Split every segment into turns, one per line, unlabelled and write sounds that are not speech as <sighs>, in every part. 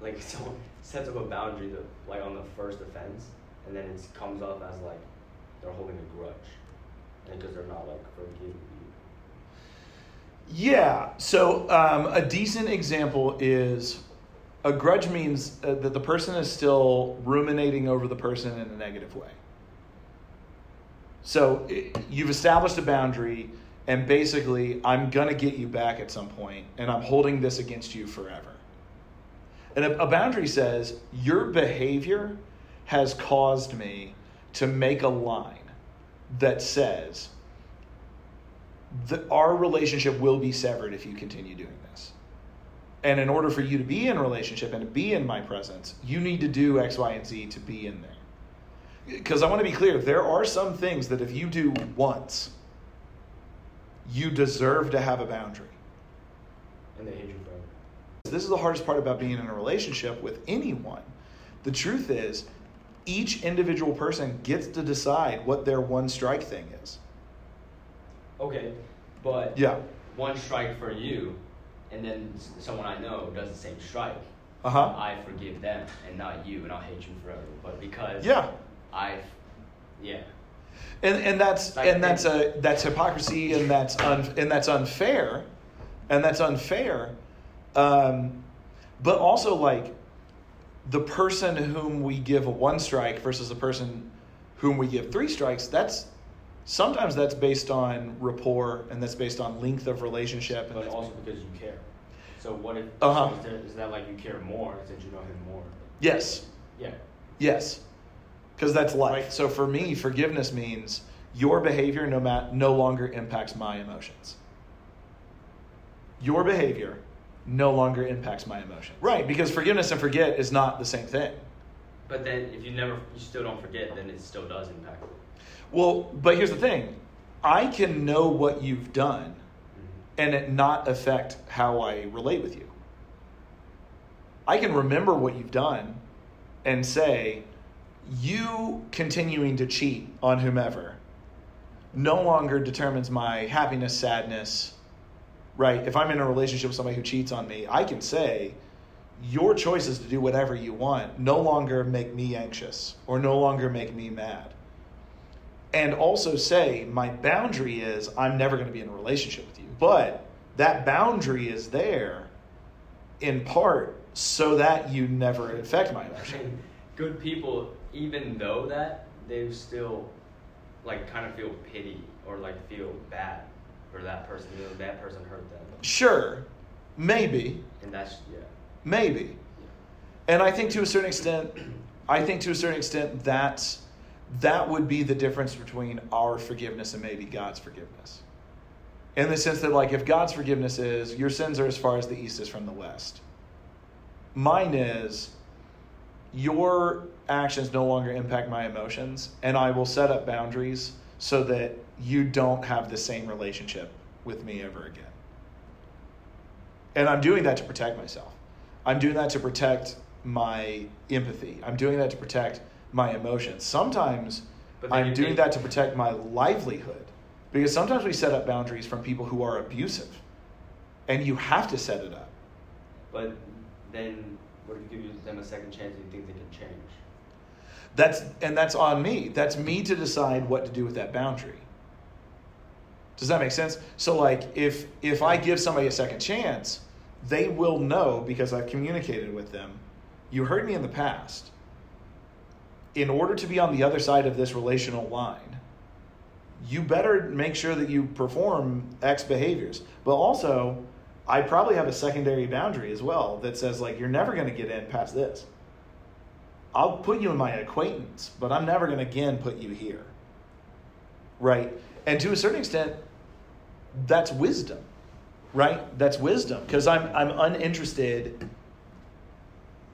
like <laughs> someone sets up a boundary to like on the first offense, and then it comes off as like they're holding a grudge, because they're not like forgiving you.
Yeah. So um, a decent example is a grudge means uh, that the person is still ruminating over the person in a negative way. So it, you've established a boundary, and basically, I'm going to get you back at some point, and I'm holding this against you forever. And a, a boundary says, Your behavior has caused me to make a line that says, that our relationship will be severed if you continue doing this. And in order for you to be in relationship and to be in my presence, you need to do X, Y, and Z to be in there. Because I want to be clear, there are some things that if you do once, you deserve to have a boundary.
And they hate you forever.
This is the hardest part about being in a relationship with anyone. The truth is, each individual person gets to decide what their one strike thing is.
Okay, but
Yeah.
one strike for you, and then someone I know does the same strike.
Uh huh.
I forgive them and not you, and I'll hate you forever. But because
Yeah.
I, yeah,
and and that's
Like-
and that's a that's hypocrisy and that's un, and that's unfair and that's unfair um, but also like the person whom we give a one strike versus the person whom we give three strikes that's sometimes that's based on rapport and that's based on length of relationship and
but also because you care. So what if
Uh-huh.
so is, there, is that like you care more since you know him more?
yes
Yeah.
Yes, because that's life.
Right.
So for me, forgiveness means your behavior no mat- no longer impacts my emotions. Your behavior no longer impacts my emotions. Right, because forgiveness and forget is not the same thing.
But then if you never, you still don't forget, then it still does impact. it.
Well, but here's the thing I can know what you've done mm-hmm. and it not affect how I relate with you. I can remember what you've done and say, you continuing to cheat on whomever no longer determines my happiness, sadness, right? If I'm in a relationship with somebody who cheats on me, I can say, your choices to do whatever you want no longer make me anxious or no longer make me mad. And also say, my boundary is I'm never going to be in a relationship with you. But that boundary is there in part so that you never affect my emotion.
Good people, even though that, they still like kind of feel pity or like feel bad for that person. You know, that person hurt them,
Sure, maybe,
and that's yeah.
maybe. And I think to a certain extent, <clears throat> I think to a certain extent that that would be the difference between our forgiveness and maybe God's forgiveness. In the sense that, like, if God's forgiveness is your sins are as far as the east is from the west, mine is your actions no longer impact my emotions, and I will set up boundaries so that you don't have the same relationship with me ever again. And I'm doing that to protect myself. I'm doing that to protect my empathy. I'm doing that to protect my emotions. Sometimes I'm doing
think-
that to protect my livelihood. Because sometimes we set up boundaries from people who are abusive. And you have to set it up.
But then, what if you give them a second chance and you think they can change?
That's and that's on me. That's me to decide what to do with that boundary. Does that make sense? So like if if I give somebody a second chance, they will know because I've communicated with them. You heard me in the past. In order to be on the other side of this relational line, you better make sure that you perform X behaviors. But also, I probably have a secondary boundary as well that says like you're never going to get in past this. I'll put you in my acquaintance, but I'm never going to again put you here. Right? And to a certain extent, that's wisdom. Right? That's wisdom because I'm I'm uninterested.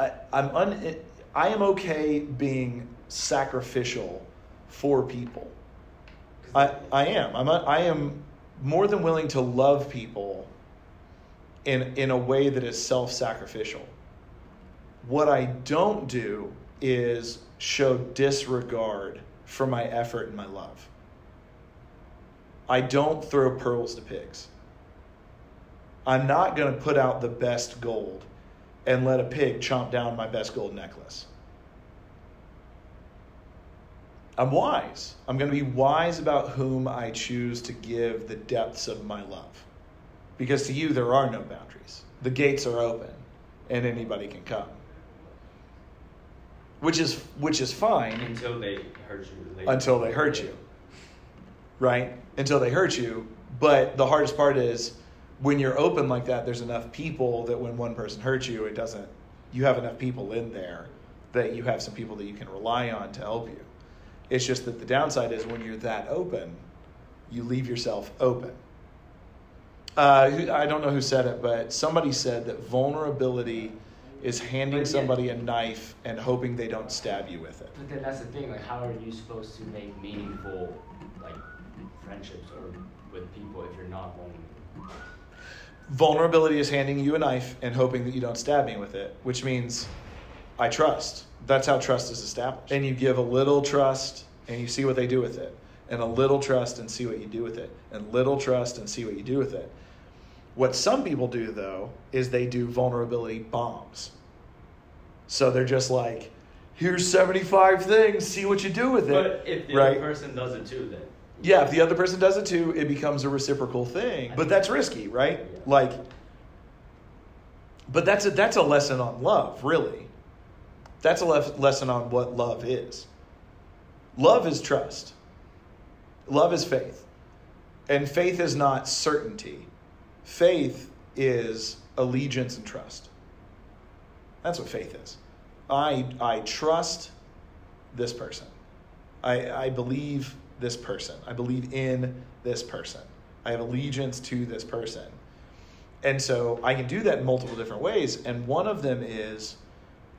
I, I'm un, I am okay being sacrificial for people. I, I am. I'm a, I am more than willing to love people in in a way that is self-sacrificial. What I don't do is show disregard for my effort and my love. I don't throw pearls to pigs. I'm not going to put out the best gold and let a pig chomp down my best gold necklace. I'm wise. I'm going to be wise about whom I choose to give the depths of my love. Because to you, there are no boundaries. The gates are open and anybody can come. Which is, which is fine
Until they hurt you. They,
until they hurt you. Right? Until they hurt you. But the hardest part is when you're open like that, there's enough people that when one person hurts you, it doesn't, you have enough people in there that you have some people that you can rely on to help you. It's just that the downside is when you're that open, you leave yourself open. Uh, I don't know who said it, but somebody said that vulnerability is handing somebody a knife and hoping they don't stab you with it.
But then that's the thing. Like, how are you supposed to make meaningful, like, friendships or with people if you're not vulnerable?
Vulnerability is handing you a knife and hoping that you don't stab me with it, which means I trust. That's how trust is established. And you give a little trust and you see what they do with it, and a little trust and see what you do with it, and little trust and see what you do with it. What some people do, though, is they do vulnerability bombs. So they're just like, here's 75 things, see what you do with it.
But if the
right?
other person does it too, then
Yeah, if the other person does it too, it becomes a reciprocal thing. But that's risky, right?
Yeah.
Like But that's a that's a lesson on love, really. That's a lef- lesson on what love is. Love is trust. Love is faith. And faith is not certainty. Faith is allegiance and trust. That's what faith is. I I trust this person. I, I believe this person. I believe in this person. I have allegiance to this person. And so I can do that in multiple different ways. And one of them is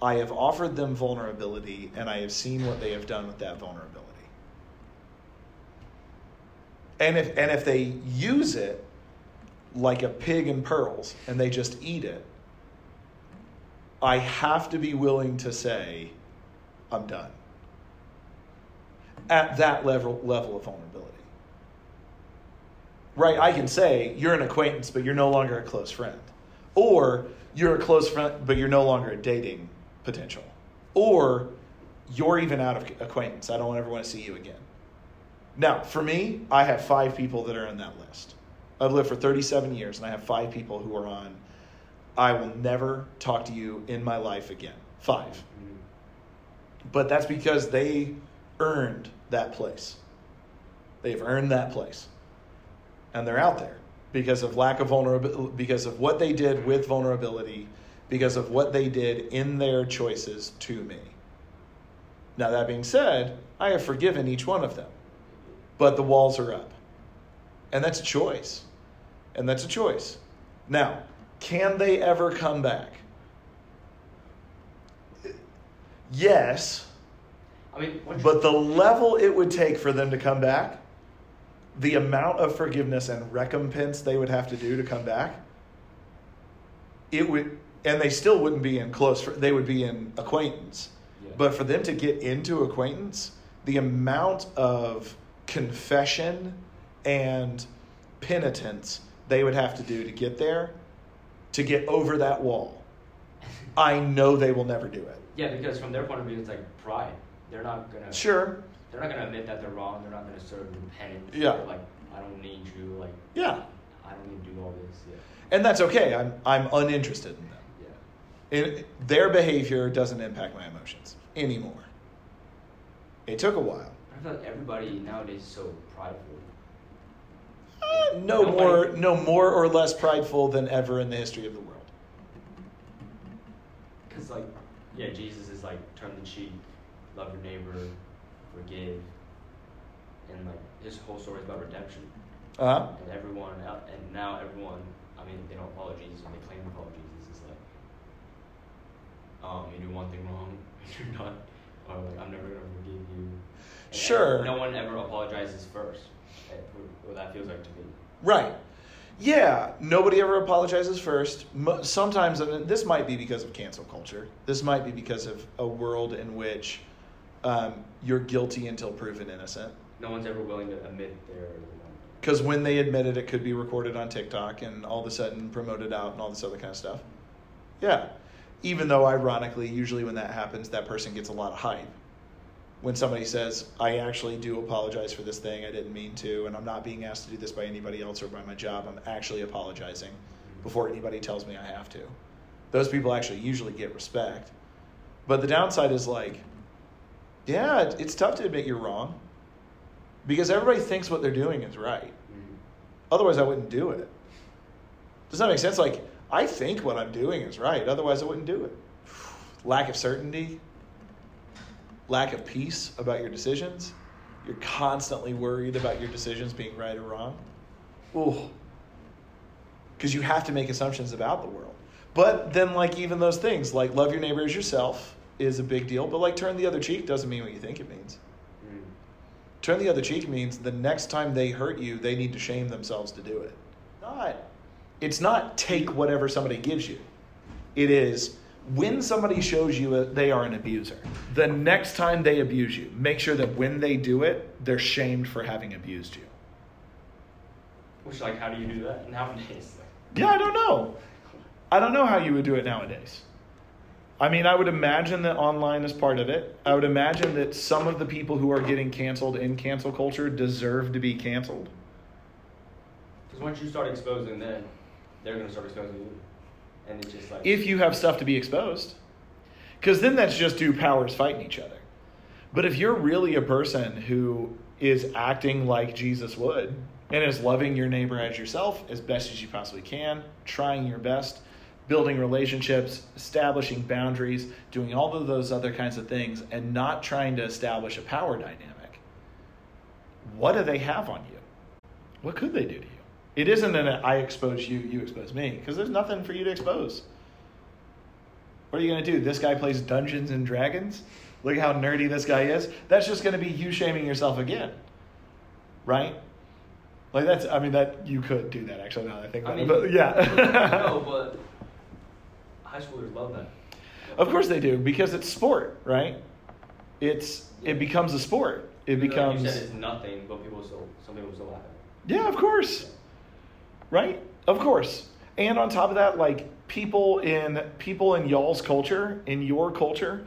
I have offered them vulnerability and I have seen what they have done with that vulnerability. And if, and if they use it like a pig in pearls and they just eat it, I have to be willing to say, I'm done at that level level of vulnerability. Right, I can say you're an acquaintance but you're no longer a close friend. Or you're a close friend but you're no longer a dating potential. Or you're even out of acquaintance. I don't ever want to see you again. Now, for me, I have 5 people that are on that list. I've lived for 37 years and I have 5 people who are on I will never talk to you in my life again. 5
mm,
but that's because they earned that place. They've earned that place. And they're out there because of lack of vulnerability, because of what they did with vulnerability, because of what they did in their choices to me. Now, that being said, I have forgiven each one of them, but the walls are up. And that's a choice. And that's a choice. Now, can they ever come back? Yes,
I mean,
but the level it would take for them to come back, the amount of forgiveness and recompense they would have to do to come back, it would, and they still wouldn't be in close, they would be in acquaintance.
Yeah.
But for them to get into acquaintance, the amount of confession and penitence they would have to do to get there, to get over that wall, <laughs> I know they will never do it.
yeah, because from their point of view, it's like pride. They're not gonna.
Sure.
They're not gonna admit that they're wrong. They're not gonna serve repentance.
Yeah.
Like, I don't need you. Like,
Yeah.
I don't need to do all this. Yeah.
And that's okay. I'm, I'm uninterested in them.
Yeah.
It, their behavior doesn't impact my emotions anymore. It took a while.
I feel like everybody nowadays is so prideful.
Uh, no
Nobody-
more, no more or less prideful than ever in the history of the world.
Cause like, yeah, Jesus is like, turn the cheek, love your neighbor, forgive, and like his whole story is about redemption.
Uh huh.
And everyone, and now everyone, I mean, if they don't follow Jesus or they claim to follow Jesus, is like, um, you do one thing wrong, <laughs> you're not, or like, I'm never gonna forgive you. And- and
Sure.
no one ever apologizes first. eh, What that feels like to me.
Right. Yeah. Nobody ever apologizes first. Sometimes, and this might be because of cancel culture. This might be because of a world in which um, you're guilty until proven innocent.
No one's ever willing to admit they're.
Because when they admit it, it could be recorded on TikTok and all of a sudden promoted out and all this other kind of stuff. Yeah. Even though, ironically, usually when that happens, that person gets a lot of hype. When somebody says, I actually do apologize for this thing, I didn't mean to, and I'm not being asked to do this by anybody else or by my job, I'm actually apologizing before anybody tells me I have to. Those people actually usually get respect. But the downside is like, yeah, it's tough to admit you're wrong because everybody thinks what they're doing is right.
Mhm.
Otherwise, I wouldn't do it. Does that make sense? Like, I think what I'm doing is right. Otherwise, I wouldn't do it. <sighs> Lack of certainty, lack of peace about your decisions. You're constantly worried about your decisions being right or wrong. Ooh. Because you have to make assumptions about the world. But then, like, even those things, like love your neighbor as yourself, is a big deal. But, like, turn the other cheek doesn't mean what you think it means.
Mhm.
Turn the other cheek means the next time they hurt you, they need to shame themselves to do it. Not it's not take whatever somebody gives you. It is when somebody shows you a, they are an abuser. The next time they abuse you, make sure that when they do it, they're shamed for having abused you.
Which, like, how do you do that nowadays?
Yeah, I don't know. I don't know how you would do it nowadays. I mean, I would imagine that online is part of it. I would imagine that some of the people who are getting canceled in cancel culture deserve to be canceled.
Because once you start exposing them, they're gonna start exposing you, and it's just like
if you have stuff to be exposed. Because then that's just two powers fighting each other. But if you're really a person who is acting like Jesus would and is loving your neighbor as yourself as best as you possibly can, trying your best, building relationships, establishing boundaries, doing all of those other kinds of things, and not trying to establish a power dynamic, what do they have on you? What could they do to you? It isn't an I expose you, you expose me, because there's nothing for you to expose. What are you going to do? This guy plays Dungeons and Dragons? Look how nerdy this guy is. That's just going to be you shaming yourself again. Right? Like that's I mean that you could do that actually now that I think
I mean,
it. But yeah. <laughs>
no, but high schoolers love that.
Of course they do because it's sport, right? It's it becomes a sport. It
Even
becomes
You said it's nothing, but people still, some people still laugh at
Yeah, of course. Right? Of course. And on top of that, like people in people in y'all's culture, in your culture,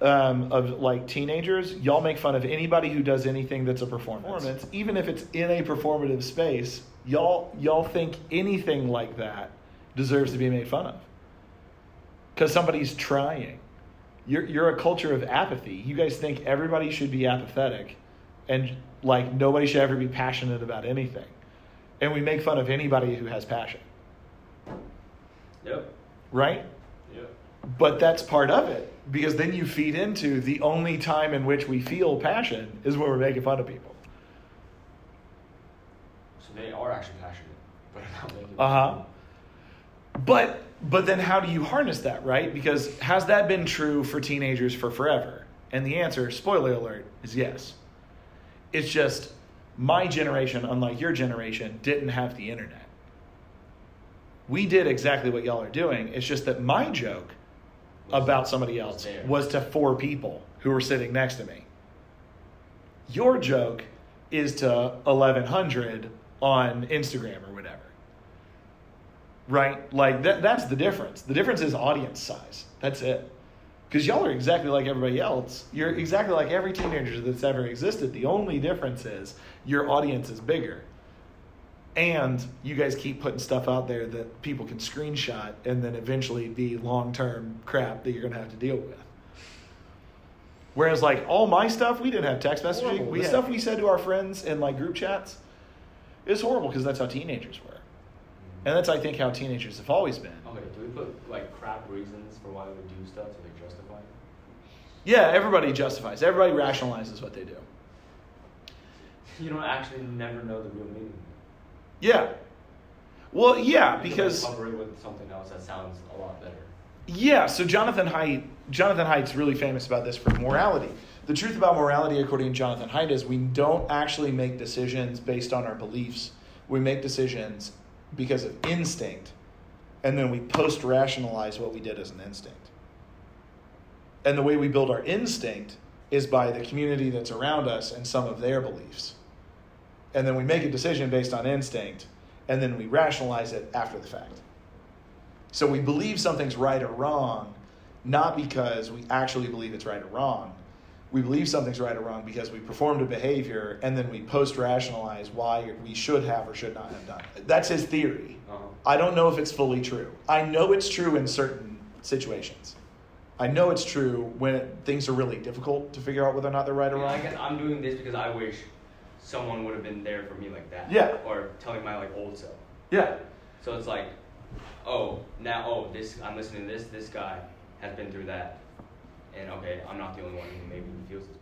um, of like teenagers, y'all make fun of anybody who does anything that's a performance, even if it's in a performative space. Y'all y'all think anything like that deserves to be made fun of because somebody's trying. You're you're a culture of apathy. You guys think everybody should be apathetic, and like nobody should ever be passionate about anything, and we make fun of anybody who has passion.
Yep.
right?
Yep.
But that's part of it because then you feed into the only time in which we feel passion is when we're making fun of people.
So they are actually passionate, but not making.
Uh huh. But but then how do you harness that, right? Because has that been true for teenagers for forever? And the answer, spoiler alert, is yes. It's just my generation, unlike your generation, didn't have the internet. We did exactly what y'all are doing. It's just that my joke
Was-
about somebody else
there.
was to four people who were sitting next to me. Your joke is to 1100 on Instagram or whatever. Right? Like that that's the difference. The difference is audience size. That's it. Cuz y'all are exactly like everybody else. You're exactly like every teenager that's ever existed. The only difference is your audience is bigger. And you guys keep putting stuff out there that people can screenshot and then eventually be long-term crap that you're going to have to deal with. Whereas like all my stuff, we didn't have text messaging.
Horrible.
We
The
stuff we said to our friends in like group chats. It's horrible because that's how teenagers were. And that's I think how teenagers have always been.
Okay, do we put like crap reasons for why we do stuff to like justify it?
Yeah, everybody justifies. Everybody rationalizes what they do. <laughs>
You don't actually never know the real meaning.
Yeah. Well, yeah,
You
because
cover it with something else that sounds a lot better.
Yeah, so Jonathan Haidt, Jonathan Haidt's really famous about this for morality. The truth about morality, according to Jonathan Haidt, is we don't actually make decisions based on our beliefs. We make decisions because of instinct, and then we post rationalize what we did as an instinct. And the way we build our instinct is by the community that's around us and some of their beliefs. And then we make a decision based on instinct, and then we rationalize it after the fact. So we believe something's right or wrong not because we actually believe it's right or wrong. We believe something's right or wrong because we performed a behavior and then we post rationalize why we should have or should not have done. it. That's his theory.
Uh-huh.
I don't know if it's fully true. I know it's true in certain situations. I know it's true when it, things are really difficult to figure out whether or not they're right or
Yeah, I
wrong.
guess I'm doing this because I wish someone would have been there for me like that.
Yeah.
Or telling my like old self.
Yeah.
So it's like, oh, now, oh, this, I'm listening to this, this guy has been through that. And okay, I'm not the only one who maybe feels this